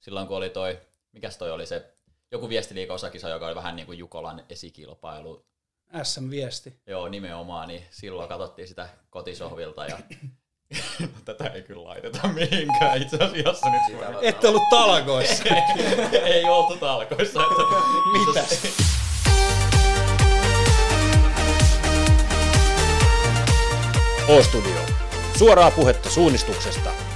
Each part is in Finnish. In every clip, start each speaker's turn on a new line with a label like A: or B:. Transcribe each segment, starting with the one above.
A: silloin kun oli toi, mikäs toi oli se, joku viestiliikaosakisa, joka oli vähän niin kuin Jukolan esikilpailu.
B: SM-viesti.
A: Joo, nimenomaan, niin silloin katsottiin sitä kotisohvilta ja tätä ei kyllä laiteta mihinkään itse asiassa nyt.
B: Ette ollut talkoissa.
A: ei, ei oltu talkoissa. Että,
B: Mitä?
C: O-Studio. Suoraa puhetta suunnistuksesta.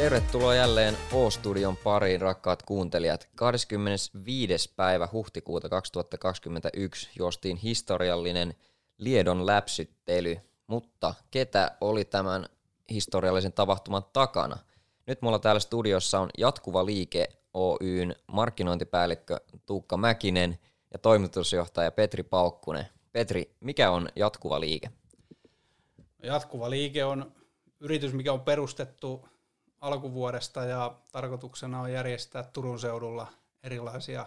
D: Tervetuloa jälleen O-Studion pariin, rakkaat kuuntelijat. 25. päivä huhtikuuta 2021 juostiin historiallinen Liedon läpsyttely, mutta ketä oli tämän historiallisen tapahtuman takana? Nyt mulla täällä studiossa on Jatkuva liike Oyn markkinointipäällikkö Tuukka Mäkinen ja toimitusjohtaja Petri Paukkunen. Petri, mikä on Jatkuva liike?
B: Jatkuva liike on yritys, mikä on perustettu alkuvuodesta ja tarkoituksena on järjestää Turun seudulla erilaisia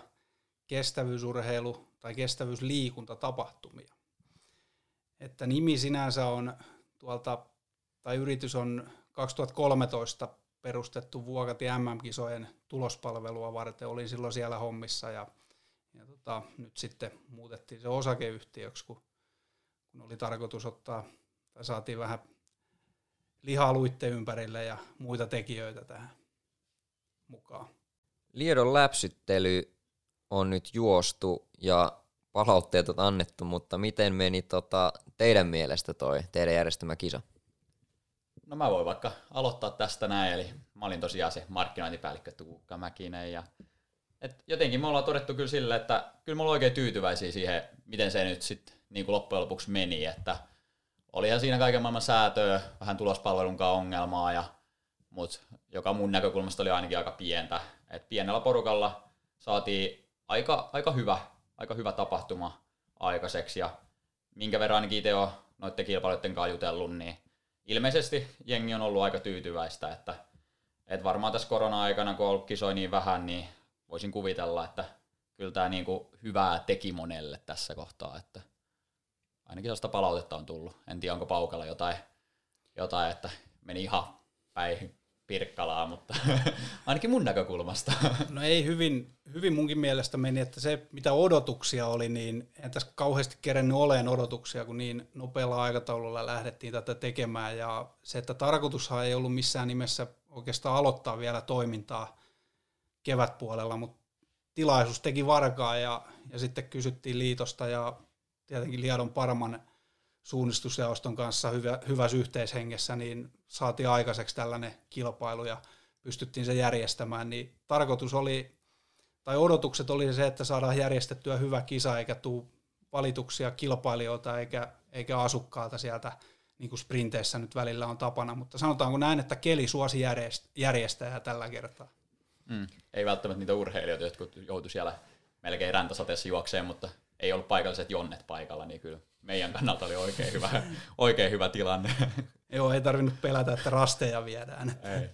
B: kestävyysurheilu- tai kestävyysliikuntatapahtumia. Että nimi sinänsä on tuolta, tai yritys on 2013 perustettu Vuokati MM-kisojen tulospalvelua varten. Olin silloin siellä hommissa ja, ja tota, nyt sitten muutettiin se osakeyhtiöksi, kun, kun oli tarkoitus ottaa, tai saatiin vähän lihaa luitte ympärille ja muita tekijöitä tähän mukaan.
D: Liedon läpsyttely on nyt juostu ja palautteet on annettu, mutta miten meni tota, teidän mielestä toi teidän järjestämä kisa?
A: No mä voin vaikka aloittaa tästä näin, eli mä olin tosiaan se markkinointipäällikkö Tuukka Mäkinen ja et jotenkin me ollaan todettu kyllä sille, että kyllä me ollaan oikein tyytyväisiä siihen, miten se nyt sitten niin loppujen lopuksi meni, että olihan siinä kaiken maailman säätöä, vähän tulospalvelun ongelmaa, ja, mutta joka mun näkökulmasta oli ainakin aika pientä. Et pienellä porukalla saatiin aika, aika, hyvä, aika hyvä tapahtuma aikaiseksi, ja minkä verran ainakin itse olen noiden kilpailijoiden kanssa jutellut, niin ilmeisesti jengi on ollut aika tyytyväistä, että, että varmaan tässä korona-aikana, kun on ollut kisoja niin vähän, niin voisin kuvitella, että kyllä tämä kuin hyvää teki monelle tässä kohtaa, että ainakin sellaista palautetta on tullut. En tiedä, onko paukalla jotain, jotain että meni ihan päin Pirkkalaa, mutta ainakin mun näkökulmasta.
B: No ei hyvin, hyvin munkin mielestä meni, että se mitä odotuksia oli, niin en tässä kauheasti kerennyt oleen odotuksia, kun niin nopealla aikataululla lähdettiin tätä tekemään. Ja se, että tarkoitushan ei ollut missään nimessä oikeastaan aloittaa vielä toimintaa kevätpuolella, mutta tilaisuus teki varkaa ja, ja sitten kysyttiin liitosta ja tietenkin Liadon Parman suunnistusjaoston kanssa hyvä, hyvässä yhteishengessä, niin saatiin aikaiseksi tällainen kilpailu ja pystyttiin se järjestämään, niin tarkoitus oli, tai odotukset oli se, että saadaan järjestettyä hyvä kisa, eikä tule valituksia kilpailijoilta eikä, eikä asukkaalta sieltä, niin kuin sprinteissä nyt välillä on tapana, mutta sanotaanko näin, että keli suosi järjestäjää tällä kertaa.
A: Mm. Ei välttämättä niitä urheilijoita, jotka joutu siellä melkein räntäsateessa juokseen, mutta ei ollut paikalliset jonnet paikalla, niin kyllä meidän kannalta oli oikein hyvä, oikein hyvä tilanne.
B: Joo, ei tarvinnut pelätä, että rasteja viedään.
A: Ei.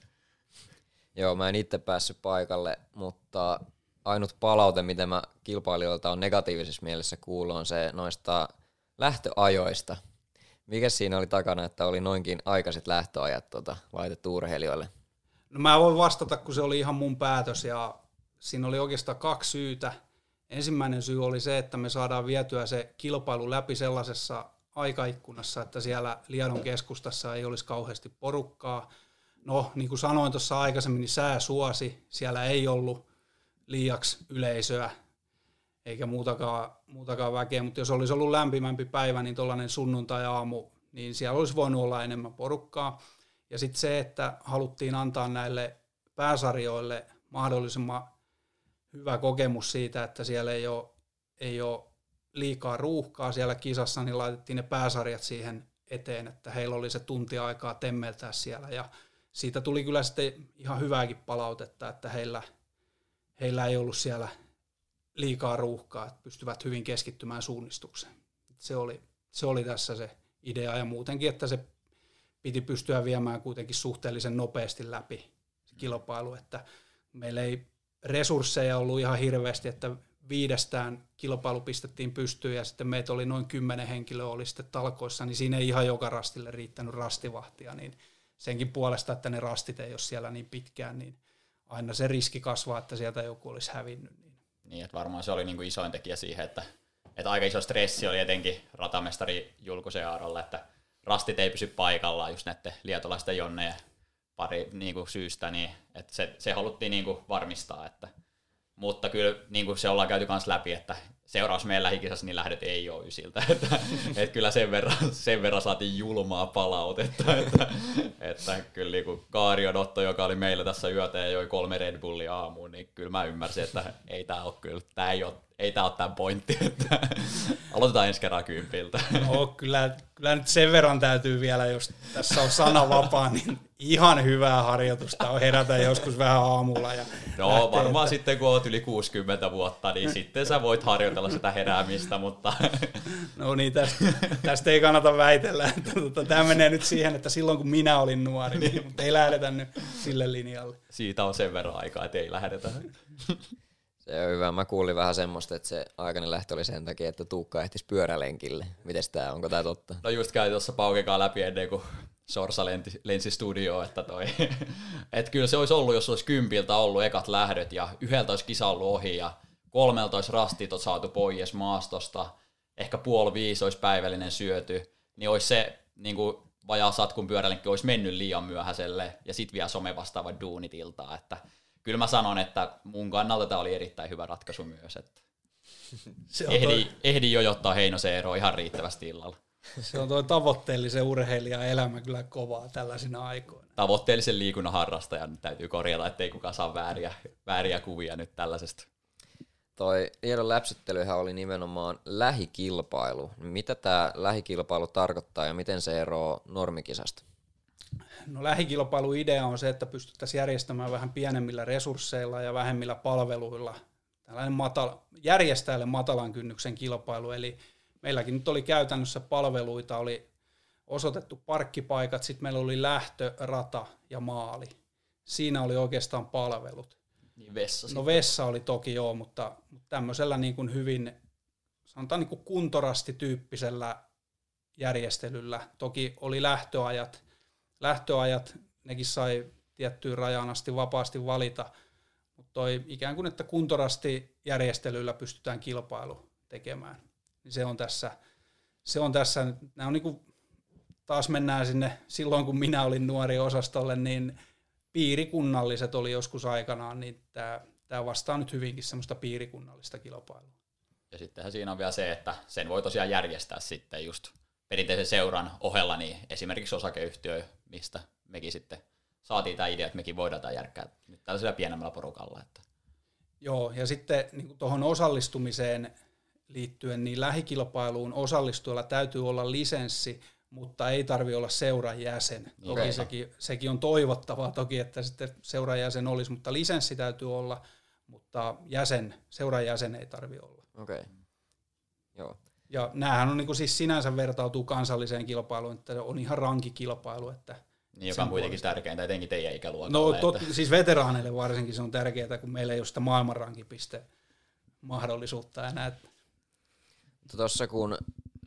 D: Joo, mä en itse päässyt paikalle, mutta ainut palaute, mitä mä kilpailijoilta on negatiivisessa mielessä kuullut, on se noista lähtöajoista. Mikä siinä oli takana, että oli noinkin aikaiset lähtöajat tota, laitettu urheilijoille?
B: No mä voin vastata, kun se oli ihan mun päätös ja siinä oli oikeastaan kaksi syytä. Ensimmäinen syy oli se, että me saadaan vietyä se kilpailu läpi sellaisessa aikaikkunassa, että siellä Liadon keskustassa ei olisi kauheasti porukkaa. No, niin kuin sanoin tuossa aikaisemmin, niin sää suosi, siellä ei ollut liiaksi yleisöä eikä muutakaan, muutakaan väkeä, mutta jos olisi ollut lämpimämpi päivä, niin tuollainen sunnuntai-aamu, niin siellä olisi voinut olla enemmän porukkaa. Ja sitten se, että haluttiin antaa näille pääsarjoille mahdollisimman hyvä kokemus siitä, että siellä ei ole, ei ole liikaa ruuhkaa siellä kisassa, niin laitettiin ne pääsarjat siihen eteen, että heillä oli se tunti aikaa temmeltää siellä ja siitä tuli kyllä sitten ihan hyvääkin palautetta, että heillä, heillä ei ollut siellä liikaa ruuhkaa, että pystyvät hyvin keskittymään suunnistukseen. Se oli, se oli tässä se idea ja muutenkin, että se piti pystyä viemään kuitenkin suhteellisen nopeasti läpi se kilpailu, että meillä ei resursseja ollut ihan hirveästi, että viidestään kilpailu pistettiin pystyyn ja sitten meitä oli noin kymmenen henkilöä oli sitten talkoissa, niin siinä ei ihan joka rastille riittänyt rastivahtia, niin senkin puolesta, että ne rastit ei ole siellä niin pitkään, niin aina se riski kasvaa, että sieltä joku olisi hävinnyt. Niin,
A: niin että varmaan se oli niin kuin isoin tekijä siihen, että, että aika iso stressi oli etenkin ratamestari Julkusen Aarolla, että rastit ei pysy paikallaan just näiden lietolaisten Jonne ja pari niin kuin syystä, niin että se, se haluttiin niin kuin varmistaa, että mutta kyllä niin kuin se ollaan käyty myös läpi, että seuraus meidän lähikisassa, niin lähdöt ei ole ysiltä. Että, että kyllä sen verran, sen verran saatiin julmaa palautetta. Että, että kyllä niin kuin Kaario Dotto, joka oli meillä tässä yötä ja joi kolme Red Bullia aamuun, niin kyllä mä ymmärsin, että ei tämä ole kyllä, tämä ei ole, ei tämä ole tämä pointti. Että aloitetaan ensi kerran kympiltä.
B: No, kyllä, kyllä nyt sen verran täytyy vielä, jos tässä on sana vapaa, niin ihan hyvää harjoitusta on herätä joskus vähän aamulla. Ja
A: no lähtee, varmaan että... sitten kun olet yli 60 vuotta, niin sitten sä voit harjoitella sitä heräämistä, mutta...
B: No niin, tästä, tästä ei kannata väitellä, että tota, tämä menee nyt siihen, että silloin kun minä olin nuori, niin, mutta ei lähdetä nyt sille linjalle.
A: Siitä on sen verran aikaa, että ei lähdetä.
D: Se on hyvä. Mä kuulin vähän semmoista, että se aikainen lähtö oli sen takia, että Tuukka ehtisi pyörälenkille. Mites tää, onko tää totta?
A: No just käy tuossa paukekaa läpi ennen kuin Sorsa lensi, lensi studioon, että toi, et kyllä se olisi ollut, jos olisi kympiltä ollut ekat lähdöt ja yhdeltä olisi kisa ollut ohi ja kolmelta olisi rastit saatu pois maastosta, ehkä puoli viisi olisi päivällinen syöty, niin olisi se niin kuin vajaa satkun pyörälenkki olisi mennyt liian myöhäiselle ja sitten vielä some vastaava duunitiltaa, että kyllä mä sanon, että mun kannalta tämä oli erittäin hyvä ratkaisu myös, että se ehdi, toi... ehdi jo jotta Heinosen ero ihan riittävästi illalla.
B: Se on tuo tavoitteellisen urheilijan elämä kyllä kovaa tällaisina aikoina.
A: Tavoitteellisen liikunnan harrastajan täytyy korjata, ettei kukaan saa vääriä, vääriä kuvia nyt tällaisesta.
D: Toi tiedon läpsyttelyhän oli nimenomaan lähikilpailu. Mitä tämä lähikilpailu tarkoittaa ja miten se eroaa normikisasta?
B: No lähikilpailuidea on se, että pystyttäisiin järjestämään vähän pienemmillä resursseilla ja vähemmillä palveluilla tällainen matala, järjestäjälle matalan kynnyksen kilpailu, eli meilläkin nyt oli käytännössä palveluita, oli osoitettu parkkipaikat, sitten meillä oli lähtö, rata ja maali. Siinä oli oikeastaan palvelut.
A: Niin vessa
B: No vessa oli toki joo, mutta, mutta tämmöisellä niin kuin hyvin, sanotaan niin kuin kuntorasti-tyyppisellä järjestelyllä. Toki oli lähtöajat, lähtöajat, nekin sai tiettyyn rajaan asti vapaasti valita, mutta toi ikään kuin, että kuntorasti järjestelyllä pystytään kilpailu tekemään. Niin se on tässä, se on tässä, nämä on niin kuin, taas mennään sinne silloin, kun minä olin nuori osastolle, niin piirikunnalliset oli joskus aikanaan, niin tämä, tämä vastaa nyt hyvinkin semmoista piirikunnallista kilpailua.
A: Ja sittenhän siinä on vielä se, että sen voi tosiaan järjestää sitten just perinteisen seuran ohella, niin esimerkiksi osakeyhtiö, mistä mekin sitten saatiin tämä idea, että mekin voidaan tämä järkkää nyt tällaisella pienemmällä porukalla. Että.
B: Joo, ja sitten niin tuohon osallistumiseen liittyen, niin lähikilpailuun osallistujalla täytyy olla lisenssi, mutta ei tarvi olla seuran jäsen. Okay. Toki sekin, sekin on toivottavaa toki, että sitten seuran jäsen olisi, mutta lisenssi täytyy olla, mutta jäsen, seuran jäsen ei tarvi olla.
D: Okei. Okay. Joo.
B: Ja näähän on niin kuin siis sinänsä vertautuu kansalliseen kilpailuun, että on ihan rankikilpailu. Että
A: niin, joka on kuitenkin puolesta. tärkeintä, etenkin teidän ikäluokalla.
B: No tot, että... siis veteraaneille varsinkin se on tärkeää, kun meillä ei ole sitä maailmanrankipiste mahdollisuutta enää.
D: Tuossa kun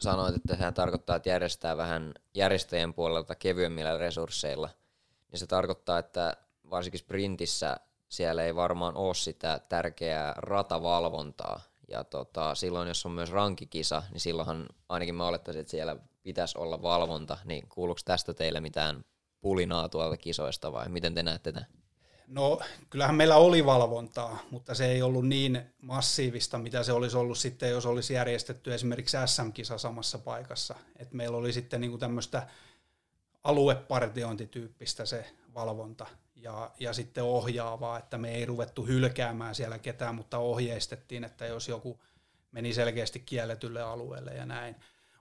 D: sanoit, että sehän tarkoittaa, että järjestää vähän järjestäjien puolelta kevyemmillä resursseilla, niin se tarkoittaa, että varsinkin sprintissä siellä ei varmaan ole sitä tärkeää ratavalvontaa, ja tota, silloin, jos on myös rankikisa, niin silloinhan ainakin mä olettaisin, että siellä pitäisi olla valvonta. Niin kuuluuko tästä teille mitään pulinaa tuolta kisoista vai miten te näette tämän?
B: No kyllähän meillä oli valvontaa, mutta se ei ollut niin massiivista, mitä se olisi ollut sitten, jos olisi järjestetty esimerkiksi SM-kisa samassa paikassa. Et meillä oli sitten niinku tämmöistä aluepartiointityyppistä se valvonta ja, ja sitten ohjaavaa, että me ei ruvettu hylkäämään siellä ketään, mutta ohjeistettiin, että jos joku meni selkeästi kielletylle alueelle ja näin.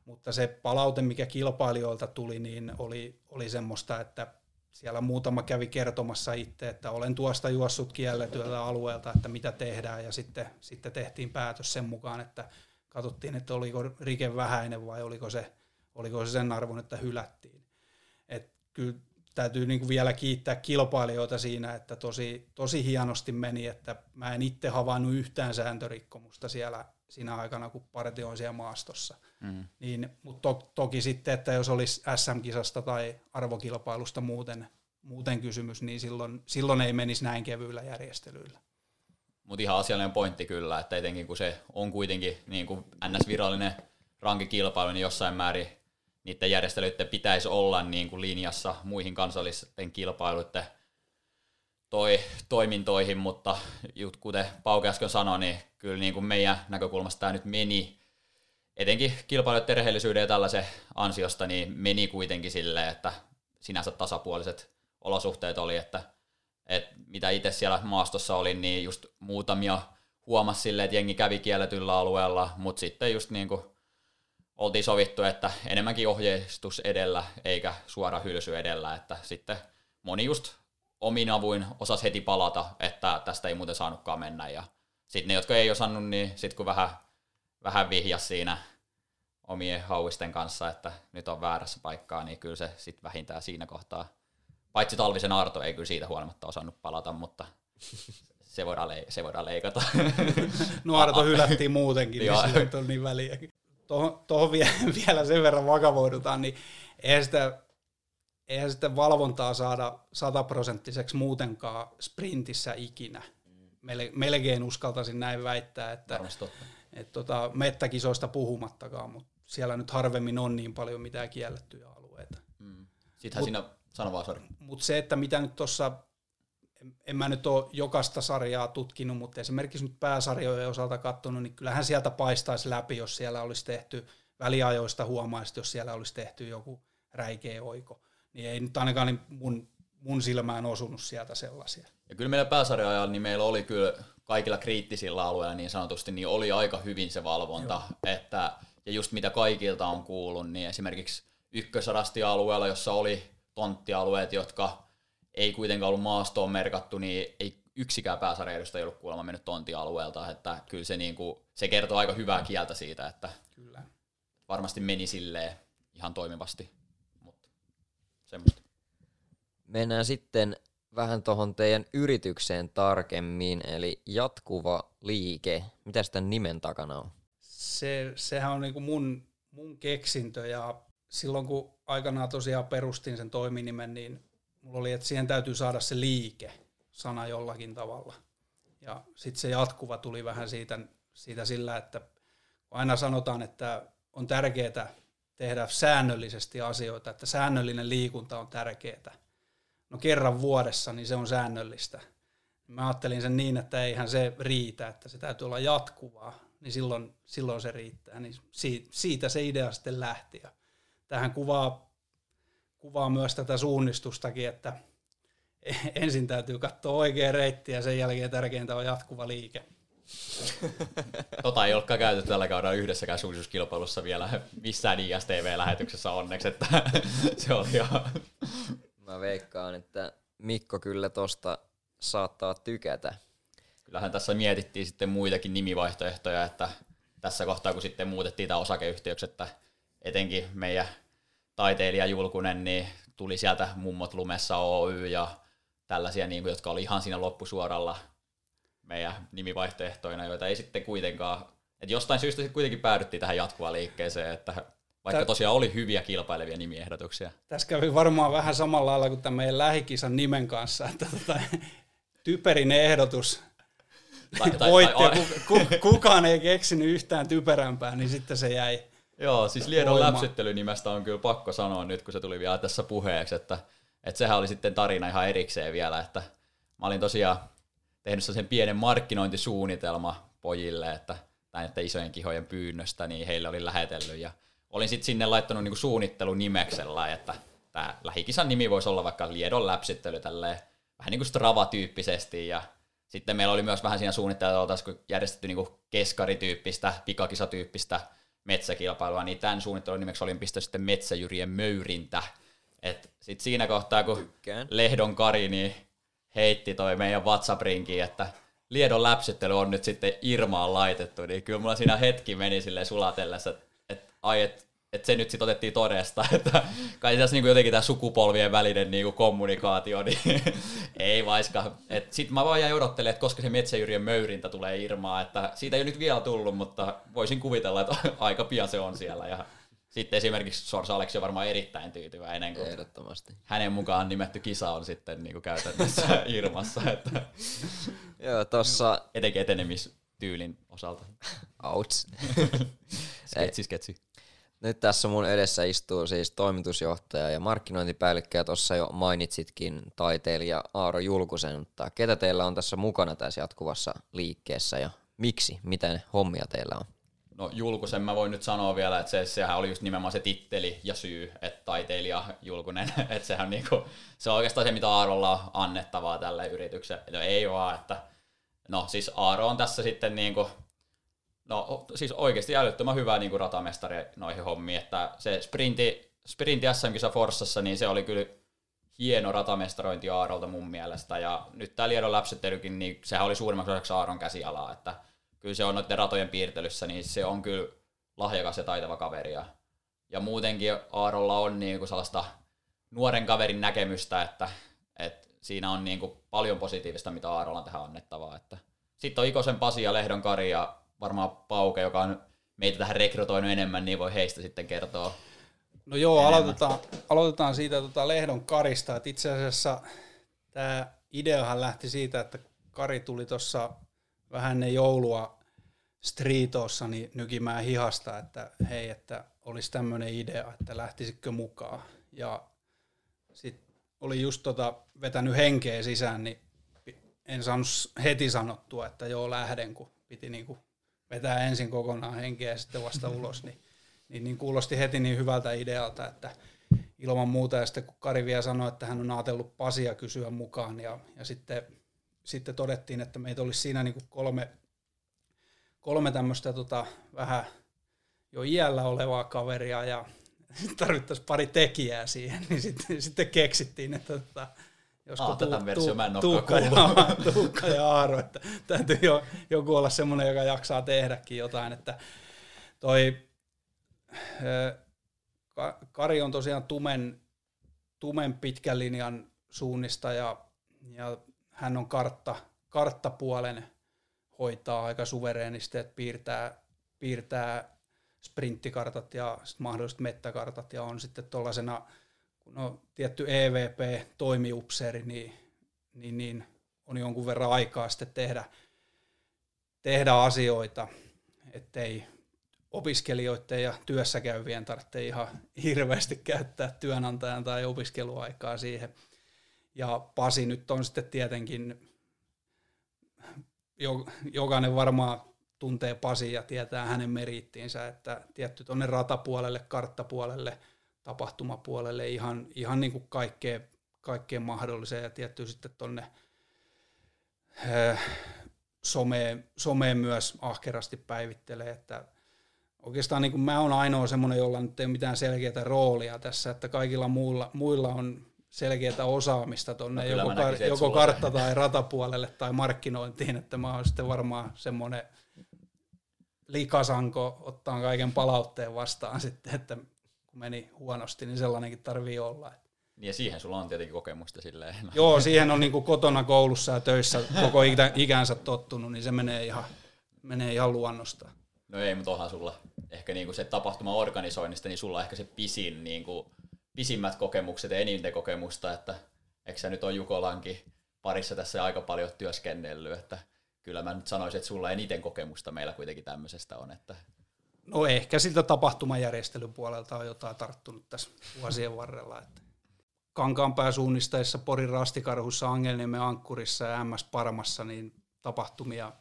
B: Mutta se palaute, mikä kilpailijoilta tuli, niin oli, oli semmoista, että siellä muutama kävi kertomassa itse, että olen tuosta juossut kielletyllä alueelta, että mitä tehdään, ja sitten, sitten tehtiin päätös sen mukaan, että katsottiin, että oliko rike vähäinen vai oliko se, oliko se sen arvon, että hylättiin. Et kyllä täytyy niin kuin vielä kiittää kilpailijoita siinä, että tosi, tosi hienosti meni, että mä en itse havainnut yhtään sääntörikkomusta siellä siinä aikana, kun partioin siellä maastossa. Mm. Niin, mutta to, toki sitten, että jos olisi SM-kisasta tai arvokilpailusta muuten, muuten kysymys, niin silloin, silloin ei menisi näin kevyillä järjestelyillä.
A: Mutta ihan asiallinen pointti kyllä, että etenkin kun se on kuitenkin niin kuin NS-virallinen rankikilpailu, niin jossain määrin niiden järjestelyiden pitäisi olla niin kuin linjassa muihin kansallisten kilpailuiden toi, toimintoihin, mutta just kuten Pauke äsken sanoi, niin kyllä niin kuin meidän näkökulmasta tämä nyt meni, etenkin kilpailijoiden rehellisyyden ja tällaisen ansiosta, niin meni kuitenkin silleen, että sinänsä tasapuoliset olosuhteet oli, että, että mitä itse siellä maastossa oli, niin just muutamia huomasi silleen, että jengi kävi kielletyllä alueella, mutta sitten just niin kuin oltiin sovittu, että enemmänkin ohjeistus edellä eikä suora hylsy edellä, että sitten moni just omin avuin osasi heti palata, että tästä ei muuten saanutkaan mennä. Ja sitten ne, jotka ei osannut, niin sitten kun vähän, vähän vihjas siinä omien hauisten kanssa, että nyt on väärässä paikkaa, niin kyllä se sitten vähintään siinä kohtaa, paitsi Talvisen Arto ei kyllä siitä huolimatta osannut palata, mutta se voidaan, le- se voidaan leikata.
B: No Arto hylättiin muutenkin, niin sillä on niin väliä tuohon, tuohon vielä sen verran vakavoidutaan, niin eihän sitä, eihän sitä valvontaa saada sataprosenttiseksi muutenkaan sprintissä ikinä. Melkein uskaltaisin näin väittää, että, että tota, mettäkisoista puhumattakaan, mutta siellä nyt harvemmin on niin paljon mitään kiellettyjä alueita. Mm.
A: Sittenhän mut, siinä, sano vaan.
B: Mutta se, että mitä nyt tuossa en mä nyt ole jokaista sarjaa tutkinut, mutta esimerkiksi nyt pääsarjojen osalta katsonut, niin kyllähän sieltä paistaisi läpi, jos siellä olisi tehty väliajoista huomaisi, jos siellä olisi tehty joku räikeä oiko. Niin ei nyt ainakaan niin mun, mun silmään osunut sieltä sellaisia.
A: Ja kyllä meillä pääsarja niin meillä oli kyllä kaikilla kriittisillä alueilla niin sanotusti, niin oli aika hyvin se valvonta. Että, ja just mitä kaikilta on kuullut, niin esimerkiksi ykkösarasti-alueella, jossa oli tonttialueet, jotka ei kuitenkaan ollut maastoon merkattu, niin ei yksikään pääsarjaedusta ei ollut kuulemma mennyt tontialueelta, että kyllä se, niin kuin, se kertoo aika hyvää kieltä siitä, että kyllä. varmasti meni silleen ihan toimivasti, mutta semmoista.
D: Mennään sitten vähän tuohon teidän yritykseen tarkemmin, eli jatkuva liike. Mitä sitä nimen takana on?
B: Se, sehän on niinku mun, mun keksintö ja silloin kun aikanaan tosiaan perustin sen toiminimen, niin mulla oli, että siihen täytyy saada se liike sana jollakin tavalla. Ja sitten se jatkuva tuli vähän siitä, siitä sillä, että aina sanotaan, että on tärkeää tehdä säännöllisesti asioita, että säännöllinen liikunta on tärkeää. No kerran vuodessa, niin se on säännöllistä. Mä ajattelin sen niin, että eihän se riitä, että se täytyy olla jatkuvaa, niin silloin, silloin se riittää. Niin siitä se idea sitten lähti. Ja tähän kuvaa kuvaa myös tätä suunnistustakin, että ensin täytyy katsoa oikea reitti ja sen jälkeen tärkeintä on jatkuva liike.
A: Tota ei olekaan käytetty tällä kaudella yhdessäkään suunnistuskilpailussa vielä missään ISTV-lähetyksessä onneksi, että se oli jo...
D: Mä veikkaan, että Mikko kyllä tosta saattaa tykätä.
A: Kyllähän tässä mietittiin sitten muitakin nimivaihtoehtoja, että tässä kohtaa kun sitten muutettiin tämä osakeyhtiöksi, että etenkin meidän taiteilija Julkunen, niin tuli sieltä Mummot Lumessa Oy ja tällaisia, niin kuin, jotka oli ihan siinä loppusuoralla meidän nimivaihtoehtoina, joita ei sitten kuitenkaan, että jostain syystä sitten kuitenkin päädyttiin tähän jatkuvaan liikkeeseen, että vaikka tosiaan oli hyviä kilpailevia nimiehdotuksia.
B: Tässä kävi varmaan vähän samalla lailla kuin tämän meidän lähikisan nimen kanssa, että tota, typerin ehdotus tai, tai, voitti, tai, ja kukaan ei keksinyt yhtään typerämpää, niin sitten se jäi
A: Joo, siis Liedon läpsyttelynimestä on kyllä pakko sanoa nyt, kun se tuli vielä tässä puheeksi, että, että sehän oli sitten tarina ihan erikseen vielä, että mä olin tosiaan tehnyt sen pienen markkinointisuunnitelma pojille, että näiden isojen kihojen pyynnöstä, niin heille oli lähetellyt ja olin sitten sinne laittanut niinku suunnittelun nimeksellä, että tämä lähikisan nimi voisi olla vaikka Liedon läpsyttely tälleen vähän niin kuin Strava-tyyppisesti ja sitten meillä oli myös vähän siinä suunnittelua, kun järjestetty niin keskarityyppistä, pikakisatyyppistä metsäkilpailua, niin tämän suunnittelun nimeksi olin pistänyt sitten Metsäjyrien möyrintä. Et sit siinä kohtaa, kun Tykkään. Lehdon Kari niin heitti toi meidän WhatsApp-rinkiin, että Liedon läpsyttely on nyt sitten Irmaan laitettu, niin kyllä mulla siinä hetki meni sille sulatellessa, että et, ai, et että se nyt sitten otettiin todesta, että kai tässä niinku jotenkin tämä sukupolvien välinen niinku kommunikaatio, niin ei vaiska. Sitten mä vaan jäin odottelemaan, että koska se metsäjyrien möyrintä tulee Irmaa, että siitä ei ole nyt vielä tullut, mutta voisin kuvitella, että aika pian se on siellä. Ja sitten esimerkiksi Sorsa Aleksi on varmaan erittäin tyytyväinen, kun
D: Ehdottomasti.
A: hänen mukaan nimetty kisa on sitten niinku käytännössä Irmassa, että
D: Joo, tossa...
A: etenkin etenemistyylin osalta.
D: Outs.
A: Sketsi, sketsi.
D: Nyt tässä mun edessä istuu siis toimitusjohtaja ja markkinointipäällikkö, ja tuossa jo mainitsitkin taiteilija Aaro Julkusen, mutta ketä teillä on tässä mukana tässä jatkuvassa liikkeessä ja miksi, miten hommia teillä on?
A: No Julkusen mä voin nyt sanoa vielä, että se, sehän oli just nimenomaan se titteli ja syy, että taiteilija Julkunen, että sehän niinku, se on oikeastaan se, mitä Aarolla on annettavaa tälle yritykselle. No ei vaan, että no siis Aaro on tässä sitten niinku, no siis oikeasti älyttömän hyvä niinku ratamestari noihin hommiin, että se sprinti, sprinti SM-kisa Forssassa, niin se oli kyllä hieno ratamestarointi Aarolta mun mielestä, ja nyt tämä Liedon läpsyttelykin, niin sehän oli suurimmaksi osaksi Aaron käsialaa, että kyllä se on noiden ratojen piirtelyssä, niin se on kyllä lahjakas ja taitava kaveri. Ja, ja muutenkin Aarolla on niinku sellaista nuoren kaverin näkemystä, että, että siinä on niinku paljon positiivista, mitä Aarolla on tähän annettavaa. Että. Sitten on Ikosen Pasi ja Lehdon Kari ja varmaan Pauke, joka on meitä tähän rekrytoinut enemmän, niin voi heistä sitten kertoa.
B: No joo, aloitetaan, aloitetaan siitä tota Lehdon Karista. Et itse asiassa tämä ideahan lähti siitä, että Kari tuli tuossa vähän ne joulua Streetossa niin nykimään hihasta, että hei, että olisi tämmöinen idea, että lähtisikö mukaan. Ja sitten oli just tota vetänyt henkeä sisään, niin en saanut heti sanottua, että joo lähden, kun piti niinku vetää ensin kokonaan henkeä ja sitten vasta ulos, niin, niin, niin kuulosti heti niin hyvältä idealta, että ilman muuta. Ja sitten kun Kari vielä sanoi, että hän on ajatellut Pasia kysyä mukaan ja, ja sitten, sitten todettiin, että meitä olisi siinä niin kuin kolme, kolme tämmöistä tota, vähän jo iällä olevaa kaveria ja tarvittaisiin pari tekijää siihen, niin sitten, sitten keksittiin, että tota,
A: Aa, tätä versio mä en ole
B: Tuukka, ja, Tuukka ja Aaro, että täytyy jo, joku olla semmoinen, joka jaksaa tehdäkin jotain, että toi Kari on tosiaan tumen, tumen pitkän linjan suunnista ja, ja hän on kartta, karttapuolen hoitaa aika suvereenisti, että piirtää, piirtää sprinttikartat ja sit mahdolliset mettäkartat ja on sitten tuollaisena, on tietty EVP-toimiupseeri, niin, niin, niin on jonkun verran aikaa sitten tehdä, tehdä asioita, ettei opiskelijoiden ja työssä käyvien tarvitse ihan hirveästi käyttää työnantajan tai opiskeluaikaa siihen. Ja Pasi nyt on sitten tietenkin, jokainen varmaan tuntee Pasi ja tietää hänen meriittiinsä, että tietty tuonne ratapuolelle, karttapuolelle, tapahtumapuolelle ihan, ihan niin kuin kaikkeen, kaikkeen mahdolliseen. Ja tietty sitten tuonne someen, someen myös ahkerasti päivittelee, että oikeastaan niin kuin mä oon ainoa semmoinen, jolla nyt ei ole mitään selkeää roolia tässä, että kaikilla muilla, muilla on selkeää osaamista tuonne no, joko, kar, joko kartta- tai ratapuolelle tai markkinointiin, että mä oon sitten varmaan semmoinen likasanko ottaa kaiken palautteen vastaan sitten, että kun meni huonosti, niin sellainenkin tarvii olla.
A: Niin ja siihen sulla on tietenkin kokemusta silleen. No.
B: Joo, siihen on niin kuin kotona koulussa ja töissä koko ikänsä tottunut, niin se menee ihan, menee ihan luonnosta.
A: No ei, mutta onhan sulla ehkä niinku se tapahtuma organisoinnista, niin sulla on ehkä se pisin, niinku, pisimmät kokemukset ja eniten kokemusta, että eikö sä nyt on Jukolankin parissa tässä aika paljon työskennellyt, että kyllä mä nyt sanoisin, että sulla eniten kokemusta meillä kuitenkin tämmöisestä on. Että...
B: No ehkä siltä tapahtumajärjestelyn puolelta on jotain tarttunut tässä vuosien varrella. Että Kankaanpää suunnistaessa Porin rastikarhussa, Angelniemen Ankkurissa ja MS Parmassa, niin tapahtumia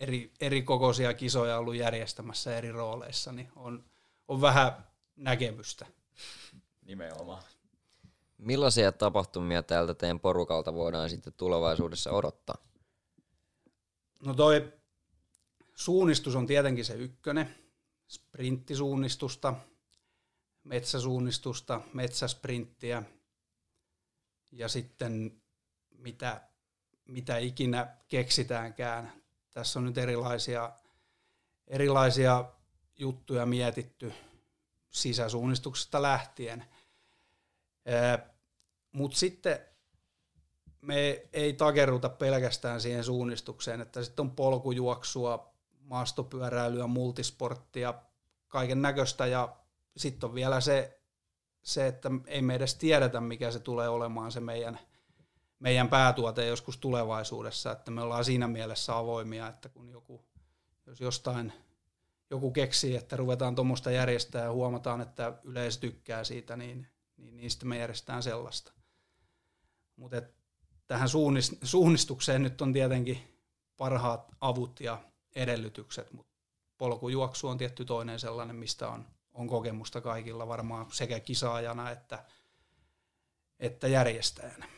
B: eri, eri kokoisia kisoja ollut järjestämässä eri rooleissa, niin on, on vähän näkemystä.
A: Nimenomaan.
D: Millaisia tapahtumia täältä teidän porukalta voidaan sitten tulevaisuudessa odottaa?
B: No toi suunnistus on tietenkin se ykkönen. Sprinttisuunnistusta, metsäsuunnistusta, metsäsprinttiä ja sitten mitä, mitä ikinä keksitäänkään tässä on nyt erilaisia, erilaisia juttuja mietitty. sisäsuunnistuksesta lähtien. Mutta sitten me ei takerruta pelkästään siihen suunnistukseen, että sitten on polkujuoksua, maastopyöräilyä, multisporttia, kaiken näköistä ja sitten on vielä se, se, että ei me edes tiedetä, mikä se tulee olemaan se meidän, meidän päätuote joskus tulevaisuudessa, että me ollaan siinä mielessä avoimia, että kun joku, jos jostain joku keksii, että ruvetaan tuommoista järjestää ja huomataan, että yleisö tykkää siitä, niin, niin niistä me järjestetään sellaista. Mutta tähän suunnistukseen nyt on tietenkin parhaat avut ja edellytykset, mutta polkujuoksu on tietty toinen sellainen, mistä on, on kokemusta kaikilla varmaan sekä kisaajana että, että järjestäjänä.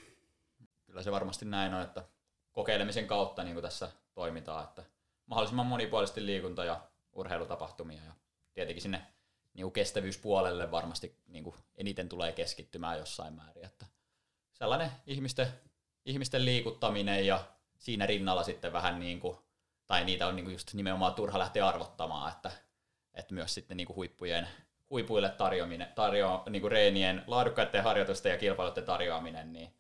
A: Kyllä se varmasti näin on, että kokeilemisen kautta niin kuin tässä toimitaan, että mahdollisimman monipuolisesti liikunta- ja urheilutapahtumia ja tietenkin sinne niin kuin kestävyyspuolelle varmasti niin kuin eniten tulee keskittymään jossain määrin, että sellainen ihmisten, ihmisten liikuttaminen ja siinä rinnalla sitten vähän niin kuin tai niitä on niinku just nimenomaan turha lähteä arvottamaan, että, että myös sitten niinku huippujen, huipuille tarjoaminen, tarjo, niinku reenien laadukkaiden harjoitusten ja kilpailuiden tarjoaminen, niin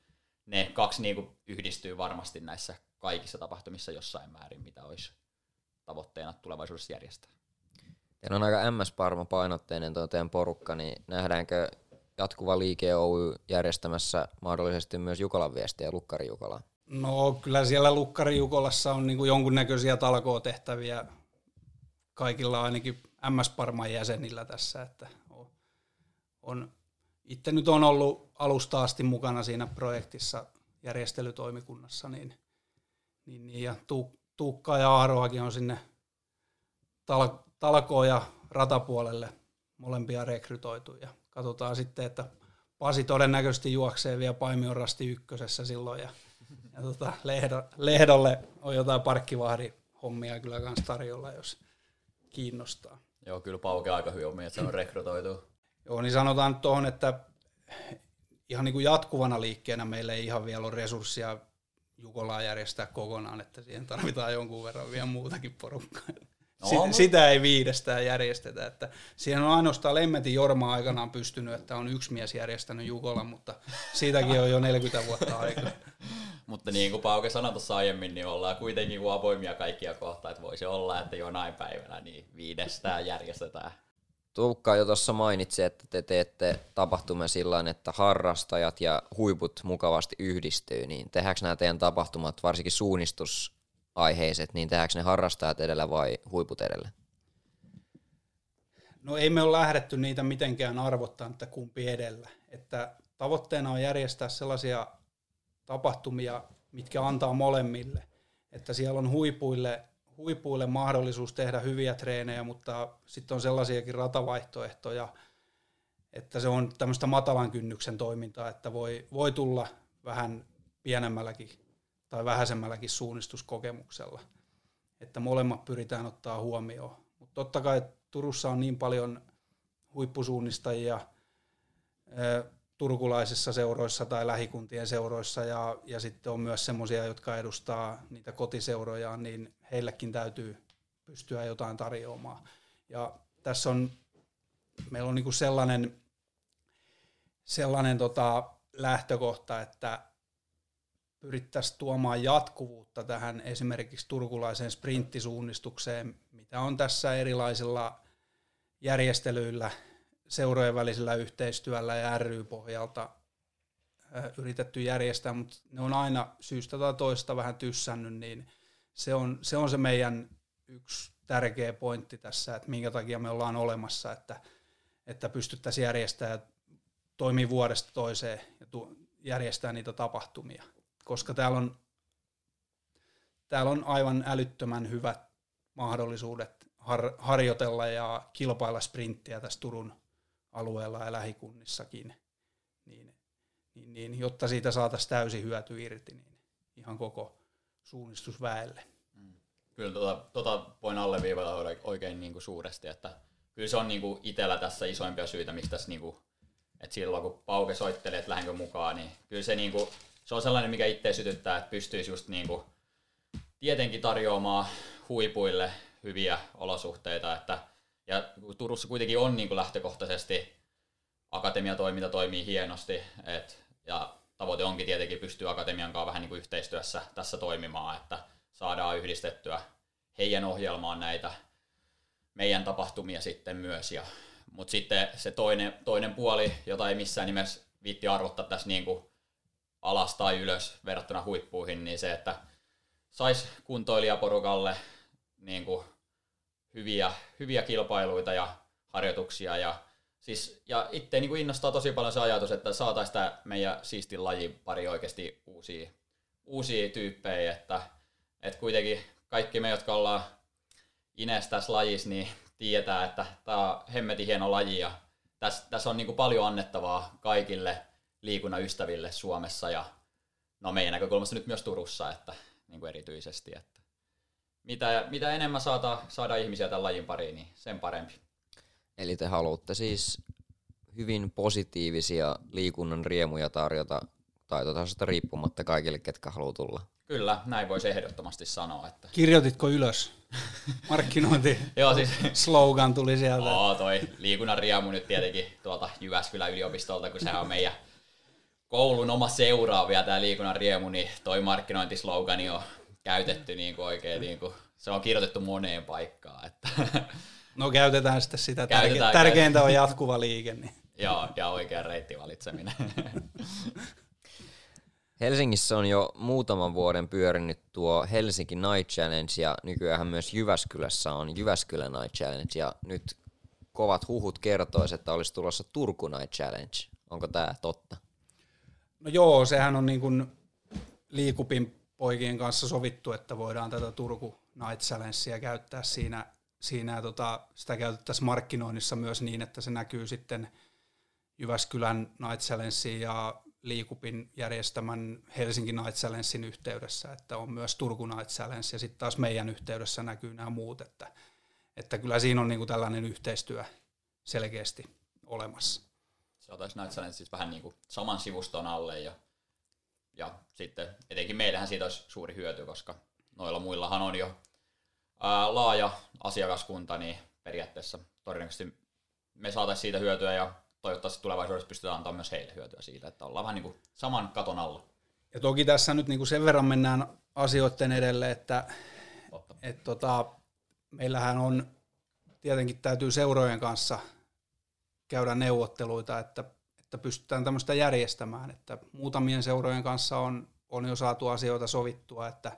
A: ne kaksi niinku yhdistyy varmasti näissä kaikissa tapahtumissa jossain määrin, mitä olisi tavoitteena tulevaisuudessa järjestää.
D: Teillä on aika MS-Parma-painotteinen tuo teidän porukka, niin nähdäänkö jatkuva liike Oy järjestämässä mahdollisesti myös Jukolan viestiä Lukkari Jukolaan?
B: No kyllä siellä Lukkari Jukolassa on niin jonkunnäköisiä talkootehtäviä kaikilla ainakin MS-Parman jäsenillä tässä, että on, itse nyt on ollut alusta asti mukana siinä projektissa järjestelytoimikunnassa, niin, niin, niin ja Tuukka ja Aaroakin on sinne tal, talkoon ja ratapuolelle molempia rekrytoitu ja katsotaan sitten, että Pasi todennäköisesti juoksee vielä Paimion rasti ykkösessä silloin ja ja tota, lehdo, lehdolle on jotain parkkivahdi-hommia kyllä kans tarjolla, jos kiinnostaa.
A: Joo, kyllä Pauke aika hyvin että se on rekrytoitu.
B: Joo, niin sanotaan nyt tuohon, että ihan niin kuin jatkuvana liikkeenä meillä ei ihan vielä ole resursseja Jukolaa järjestää kokonaan, että siihen tarvitaan jonkun verran vielä muutakin porukkaa. No, sitä, sitä ei viidestään järjestetä. Että siihen on ainoastaan Lemmetin Jorma aikanaan pystynyt, että on yksi mies järjestänyt Jukolan, mutta siitäkin on jo 40 vuotta aikaa.
A: mutta niin kuin Pauke sanoi tuossa aiemmin, niin ollaan kuitenkin avoimia kaikkia kohtaa, että voisi olla, että jonain päivänä niin viidestään järjestetään.
D: Tuukka jo tuossa mainitsi, että te teette tapahtumia sillä että harrastajat ja huiput mukavasti yhdistyy, niin tehdäänkö nämä teidän tapahtumat, varsinkin suunnistus aiheiset, niin tehdäänkö ne harrastajat edellä vai huiput edellä?
B: No ei me ole lähdetty niitä mitenkään arvottaa, että kumpi edellä. Että tavoitteena on järjestää sellaisia tapahtumia, mitkä antaa molemmille. Että siellä on huipuille, huipuille mahdollisuus tehdä hyviä treenejä, mutta sitten on sellaisiakin ratavaihtoehtoja, että se on tämmöistä matalan kynnyksen toimintaa, että voi, voi tulla vähän pienemmälläkin tai vähäisemmälläkin suunnistuskokemuksella. Että molemmat pyritään ottaa huomioon. Mutta totta kai Turussa on niin paljon huippusuunnistajia turkulaisissa seuroissa tai lähikuntien seuroissa ja, ja sitten on myös semmoisia, jotka edustaa niitä kotiseuroja, niin heillekin täytyy pystyä jotain tarjoamaan. Ja tässä on, meillä on niinku sellainen, sellainen tota lähtökohta, että pyrittäisiin tuomaan jatkuvuutta tähän esimerkiksi turkulaiseen sprinttisuunnistukseen, mitä on tässä erilaisilla järjestelyillä, seurojen välisellä yhteistyöllä ja ry-pohjalta yritetty järjestää, mutta ne on aina syystä tai toista vähän tyssännyt, niin se on se, on se meidän yksi tärkeä pointti tässä, että minkä takia me ollaan olemassa, että, että pystyttäisiin järjestämään toimii vuodesta toiseen ja tu- järjestää niitä tapahtumia koska täällä on, täällä on aivan älyttömän hyvät mahdollisuudet har, harjoitella ja kilpailla sprinttiä tässä Turun alueella ja lähikunnissakin, niin, niin, niin jotta siitä saataisiin täysi hyöty irti, niin ihan koko suunnistusväelle. Mm.
A: Kyllä tota, tota voin alleviivata oikein niin kuin suuresti, että kyllä se on niin kuin itsellä tässä isoimpia syitä, miksi tässä niin kuin, että silloin kun Pauke soittelee, että lähdenkö mukaan, niin kyllä se niin kuin se on sellainen, mikä itse sytyttää, että pystyisi just niin kuin tietenkin tarjoamaan huipuille hyviä olosuhteita, että Ja Turussa kuitenkin on niin kuin lähtökohtaisesti akatemiatoiminta toimii hienosti, et, ja tavoite onkin tietenkin pystyä akatemian kanssa vähän niin kuin yhteistyössä tässä toimimaan, että saadaan yhdistettyä heidän ohjelmaan näitä meidän tapahtumia sitten myös. Ja, mutta sitten se toinen, toinen puoli, jota ei missään nimessä viitti arvottaa tässä niin kuin alas tai ylös verrattuna huippuihin, niin se, että saisi kuntoilijaporukalle niin kuin hyviä, hyviä kilpailuita ja harjoituksia. Ja, siis, ja itse niin kuin innostaa tosi paljon se ajatus, että saataisiin tämä meidän siistin lajin pari oikeasti uusia, uusia tyyppejä, että, että kuitenkin kaikki me, jotka ollaan Ines tässä lajissa, niin tietää, että tämä on hemmetin hieno laji ja tässä, tässä on niin kuin paljon annettavaa kaikille liikunnan ystäville Suomessa ja no meidän näkökulmasta nyt myös Turussa että, niin kuin erityisesti. Että mitä, mitä enemmän saada, saada ihmisiä tämän lajin pariin, niin sen parempi.
D: Eli te haluatte siis hyvin positiivisia liikunnan riemuja tarjota taitotasosta riippumatta kaikille, ketkä haluaa tulla.
A: Kyllä, näin voisi ehdottomasti sanoa. Että...
B: Kirjoititko ylös? Markkinointi
A: Joo, siis
B: slogan tuli sieltä.
A: Oo, toi liikunnan riemu nyt tietenkin tuolta Jyväskylän yliopistolta, kun se on meidän koulun oma seura vielä tämä liikunnan riemu, niin toi markkinointislogani on käytetty niin kuin oikein, niin kuin, se on kirjoitettu moneen paikkaan. Että
B: No käytetään sitten sitä.
A: Käytetään,
B: Tärkeintä
A: käytetään.
B: on jatkuva liike. Niin.
A: Joo, ja oikea reitti valitseminen.
D: Helsingissä on jo muutaman vuoden pyörinyt tuo Helsinki Night Challenge ja nykyään myös Jyväskylässä on Jyväskylä Night Challenge ja nyt kovat huhut kertois, että olisi tulossa Turku Night Challenge. Onko tämä totta?
B: No joo, sehän on niin kuin liikupin poikien kanssa sovittu, että voidaan tätä Turku Night Challengea käyttää siinä, siinä tota, sitä käytettäisiin markkinoinnissa myös niin, että se näkyy sitten Jyväskylän Night Challengein ja Liikupin järjestämän Helsinki Night Challengein yhteydessä, että on myös Turku Night Challenge ja sitten taas meidän yhteydessä näkyy nämä muut, että, että kyllä siinä on niinku tällainen yhteistyö selkeästi olemassa.
A: Se otaisi Night siis vähän niin kuin saman sivuston alle ja, ja sitten etenkin meillähän siitä olisi suuri hyöty, koska noilla muillahan on jo ää, laaja asiakaskunta, niin periaatteessa todennäköisesti me saataisiin siitä hyötyä ja toivottavasti tulevaisuudessa pystytään antamaan myös heille hyötyä siitä, että ollaan vähän niin kuin saman katon alla.
B: Ja toki tässä nyt niinku sen verran mennään asioiden edelle, että
A: Totta.
B: et tota, meillähän on, tietenkin täytyy seurojen kanssa käydä neuvotteluita, että, että pystytään tämmöistä järjestämään, että muutamien seurojen kanssa on, on jo saatu asioita sovittua, että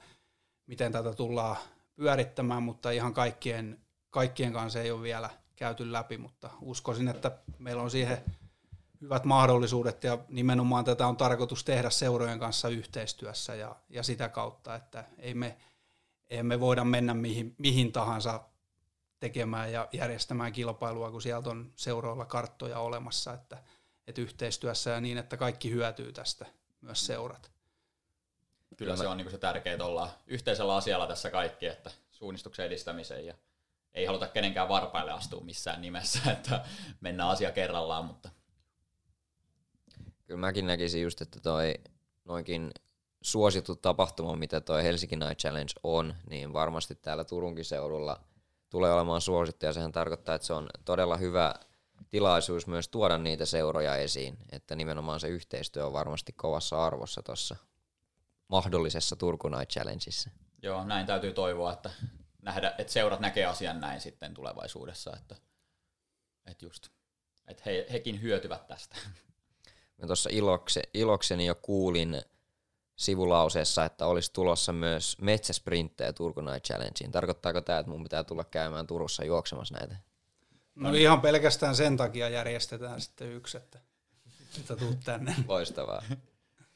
B: miten tätä tullaan pyörittämään, mutta ihan kaikkien, kaikkien kanssa ei ole vielä käyty läpi, mutta uskoisin, että meillä on siihen hyvät mahdollisuudet ja nimenomaan tätä on tarkoitus tehdä seurojen kanssa yhteistyössä ja, ja sitä kautta, että ei me, ei me voida mennä mihin, mihin tahansa tekemään ja järjestämään kilpailua, kun sieltä on seuroilla karttoja olemassa, että, että yhteistyössä ja niin, että kaikki hyötyy tästä, myös seurat.
A: Kyllä se on niin se tärkeää, että ollaan yhteisellä asialla tässä kaikki, että suunnistuksen edistämiseen ja ei haluta kenenkään varpaille astua missään nimessä, että mennään asia kerrallaan, mutta
D: Kyllä mäkin näkisin just, että toi noinkin suosittu tapahtuma, mitä toi Helsinki Night Challenge on, niin varmasti täällä Turunkin seudulla tulee olemaan suosittu, ja sehän tarkoittaa, että se on todella hyvä tilaisuus myös tuoda niitä seuroja esiin, että nimenomaan se yhteistyö on varmasti kovassa arvossa tuossa mahdollisessa Turku Night Challengeissa.
A: joo, näin täytyy toivoa, että, nähdä, että seurat näkee asian näin sitten tulevaisuudessa, että, että just, että he, hekin hyötyvät tästä.
D: Mä tuossa ilokse, ilokseni jo kuulin sivulauseessa, että olisi tulossa myös metsäsprinttejä Turku Night Challengeen. Tarkoittaako tämä, että mun pitää tulla käymään Turussa juoksemassa näitä?
B: No ihan pelkästään sen takia järjestetään sitten yksi, että, että tuut tänne.
D: Loistavaa.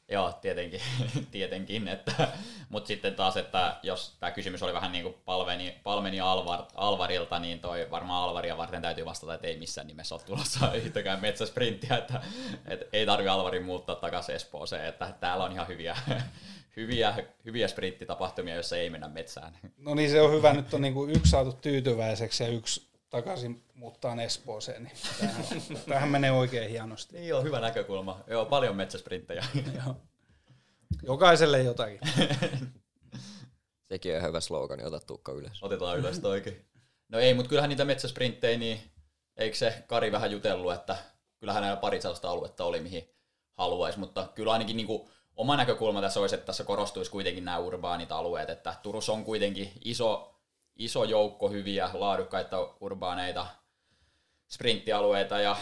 A: Joo, tietenkin, tietenkin että, mutta sitten taas, että jos tämä kysymys oli vähän niin kuin Palveni, Palmeni Alvar, Alvarilta, niin toi varmaan Alvaria varten täytyy vastata, että ei missään nimessä ole tulossa yhtäkään metsäsprinttiä, että, että ei tarvi Alvarin muuttaa takaisin Espooseen, että täällä on ihan hyviä, hyviä, hyviä sprinttitapahtumia, joissa ei mennä metsään.
B: No niin, se on hyvä. Nyt on niin kuin yksi saatu tyytyväiseksi ja yksi takaisin muuttaa Espooseen. Niin tämähän, tämähän menee oikein hienosti.
A: Niin on hyvä näkökulma. Joo, paljon metsäsprinttejä.
B: Joo. Jokaiselle jotakin.
D: Sekin on hyvä slogan, ota tukka ylös.
A: Otetaan ylös toikin. No ei, mutta kyllähän niitä metsäsprinttejä, niin eikö se Kari vähän jutellut, että kyllähän näillä pari sellaista aluetta oli, mihin haluaisi, mutta kyllä ainakin niin kuin oma näkökulma tässä olisi, että tässä korostuisi kuitenkin nämä urbaanit alueet, että Turussa on kuitenkin iso, iso joukko hyviä, laadukkaita urbaaneita sprinttialueita ja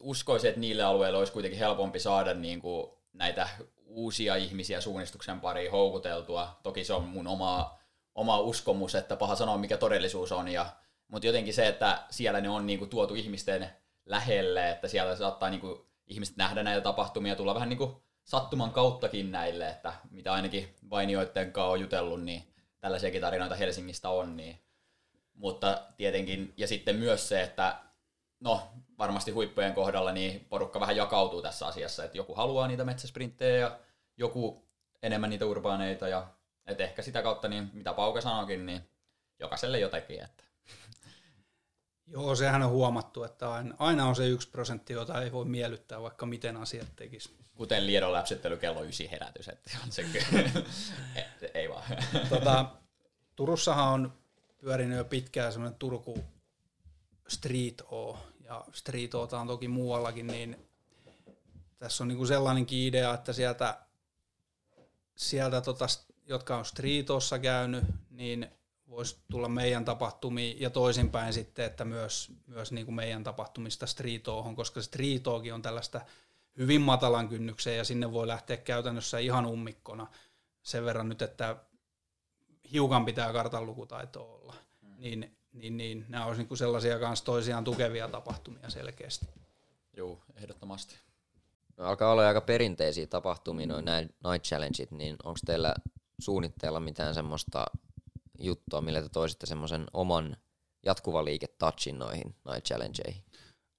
A: uskoisin, että niille alueille olisi kuitenkin helpompi saada niin kuin näitä uusia ihmisiä suunnistuksen pariin houkuteltua. Toki se on mun oma, oma uskomus, että paha sanoa mikä todellisuus on, ja, mutta jotenkin se, että siellä ne on niin kuin, tuotu ihmisten lähelle, että siellä saattaa niin kuin, ihmiset nähdä näitä tapahtumia, tulla vähän niin kuin, sattuman kauttakin näille, että mitä ainakin vainioiden kanssa on jutellut, niin tällaisiakin tarinoita Helsingistä on. Niin. Mutta tietenkin, ja sitten myös se, että no varmasti huippujen kohdalla niin porukka vähän jakautuu tässä asiassa, että joku haluaa niitä metsäsprinttejä ja joku enemmän niitä urbaaneita ja et ehkä sitä kautta, niin mitä Pauka sanoikin, niin jokaiselle jotakin. Että.
B: Joo, sehän on huomattu, että aina on se yksi prosentti, jota ei voi miellyttää, vaikka miten asiat tekisi.
A: Kuten Liedon läpsyttely kello ysi herätys, että on se ei, ei vaan.
B: Tota, Turussahan on pyörinyt jo pitkään semmoinen Turku Street O, ja Street Ota on toki muuallakin, niin tässä on niinku sellainenkin idea, että sieltä, sieltä tota, jotka on Streetossa käynyt, niin voisi tulla meidän tapahtumiin ja toisinpäin sitten, että myös, myös niin kuin meidän tapahtumista Streetoohon, koska Streetookin on tällaista hyvin matalan kynnyksen ja sinne voi lähteä käytännössä ihan ummikkona sen verran nyt, että hiukan pitää kartan lukutaito olla. Hmm. Niin, niin, niin nämä olisi niin sellaisia kanssa toisiaan tukevia tapahtumia selkeästi.
A: Joo, ehdottomasti.
D: No, alkaa olla aika perinteisiä tapahtumia noin Night Challengeit, niin onko teillä suunnitteilla mitään semmoista juttua, millä te toisitte semmoisen oman jatkuva liike touchin noihin Night Challengeihin?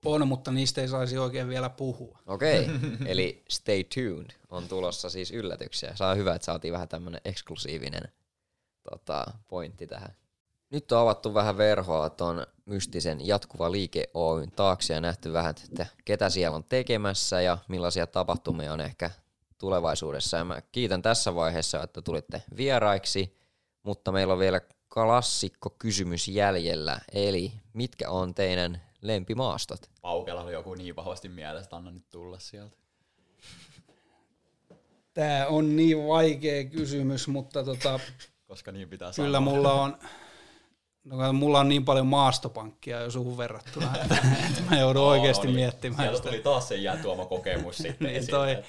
B: On, mutta niistä ei saisi oikein vielä puhua.
D: Okei, okay. eli stay tuned on tulossa siis yllätyksiä. Saa hyvä, että saatiin vähän tämmöinen eksklusiivinen tota, pointti tähän. Nyt on avattu vähän verhoa tuon mystisen jatkuva liike Oyn taakse ja nähty vähän, että ketä siellä on tekemässä ja millaisia tapahtumia on ehkä tulevaisuudessa. Ja mä kiitän tässä vaiheessa, että tulitte vieraiksi, mutta meillä on vielä klassikko kysymys jäljellä, eli mitkä on teidän lempimaastot?
A: Paukella oli joku niin vahvasti mielessä, anna nyt tulla sieltä.
B: Tämä on niin vaikea kysymys, mutta tota,
A: koska niin pitää
B: Kyllä sanoa. mulla on, no, mulla on niin paljon maastopankkia jo suhun verrattuna, että, että mä joudun no, oikeasti niin. miettimään
A: Sieltä tuli taas se jäätuoma kokemus sitten niin toi,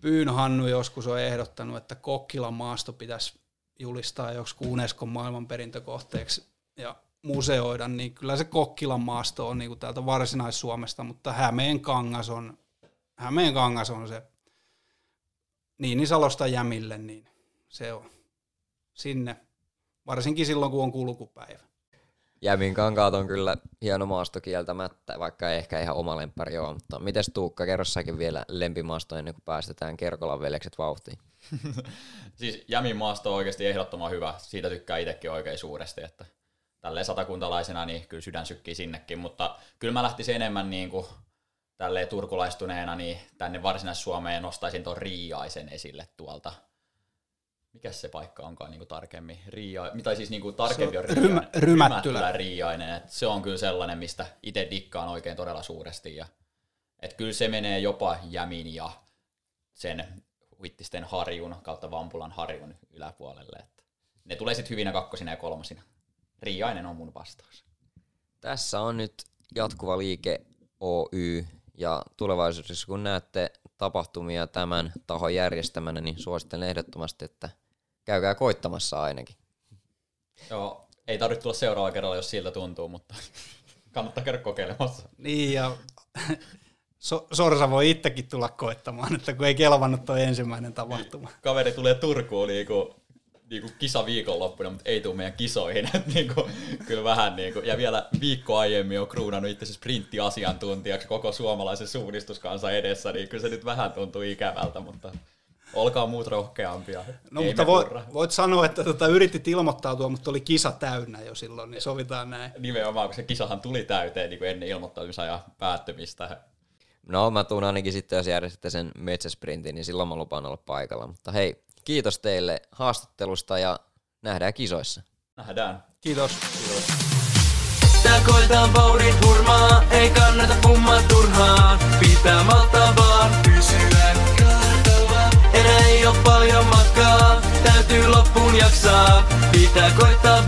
B: Pyyn Hannu joskus on ehdottanut, että Kokkilan maasto pitäisi julistaa joksi Unescon maailmanperintökohteeksi ja museoida, niin kyllä se Kokkilan maasto on niin täältä Varsinais-Suomesta, mutta Hämeen kangas on, Hämeen kangas on se Niinisalosta Jämille, niin se on sinne, varsinkin silloin kun on kulkupäivä.
D: Jämin kankaat on kyllä hieno maasto kieltämättä, vaikka ei ehkä ihan oma lemppari ole, mutta mites Tuukka, kerro säkin vielä lempimaasto ennen kuin päästetään Kerkolan veljekset vauhtiin.
A: siis Jämin maasto on oikeasti ehdottoman hyvä, siitä tykkää itsekin oikein suuresti, että tälleen satakuntalaisena niin kyllä sydän sykkii sinnekin, mutta kyllä mä lähtisin enemmän niin kuin tälleen turkulaistuneena niin tänne Varsinais-Suomeen nostaisin tuon Riiaisen esille tuolta mikä se paikka onkaan niin kuin tarkemmin? Riia, mitä siis niin kuin tarkemmin on
B: Riiainen, rymä, rymättylä.
A: Riiainen. Et se on kyllä sellainen, mistä itse dikkaan oikein todella suuresti. Ja, et kyllä se menee jopa Jämin ja sen Huittisten harjun kautta Vampulan harjun yläpuolelle. Et ne tulee sitten hyvinä kakkosina ja kolmosina. Riiainen on mun vastaus.
D: Tässä on nyt jatkuva liike Oy ja tulevaisuudessa kun näette tapahtumia tämän tahon järjestämänä, niin suosittelen ehdottomasti, että käykää koittamassa ainakin.
A: Joo, ei tarvitse tulla seuraava kerralla, jos siltä tuntuu, mutta kannattaa käydä kokeilemassa.
B: Niin, ja so- Sorsa voi itsekin tulla koittamaan, että kun ei kelvannut tuo ensimmäinen tapahtuma.
A: Kaveri tulee Turkuun niin kuin, niin kuin kisa viikonloppuna, mutta ei tule meidän kisoihin. Et niin kuin, kyllä vähän niin kuin, ja vielä viikko aiemmin on kruunannut itse sprinttiasiantuntijaksi koko suomalaisen suunnistuskansa edessä, niin kyllä se nyt vähän tuntuu ikävältä, mutta Olkaa muut rohkeampia.
B: No Ei mutta voit, voit sanoa, että tota, yritit ilmoittautua, mutta oli kisa täynnä jo silloin, niin sovitaan näin.
A: Nimenomaan, kun se kisahan tuli täyteen niin kuin ennen ilmoittautumisajan päättymistä.
D: No mä tuun ainakin sitten, jos järjestätte sen metsäsprintin, niin silloin mä lupaan olla paikalla. Mutta hei, kiitos teille haastattelusta ja nähdään kisoissa.
A: Nähdään.
B: Kiitos.
E: Tää koetaan vauhdin hurmaa, ei kannata pummaa turhaan. Pitää malttaa vaan pysyä kartalla. Enää ei oo paljon matkaa, täytyy loppuun jaksaa. Pitää koittaa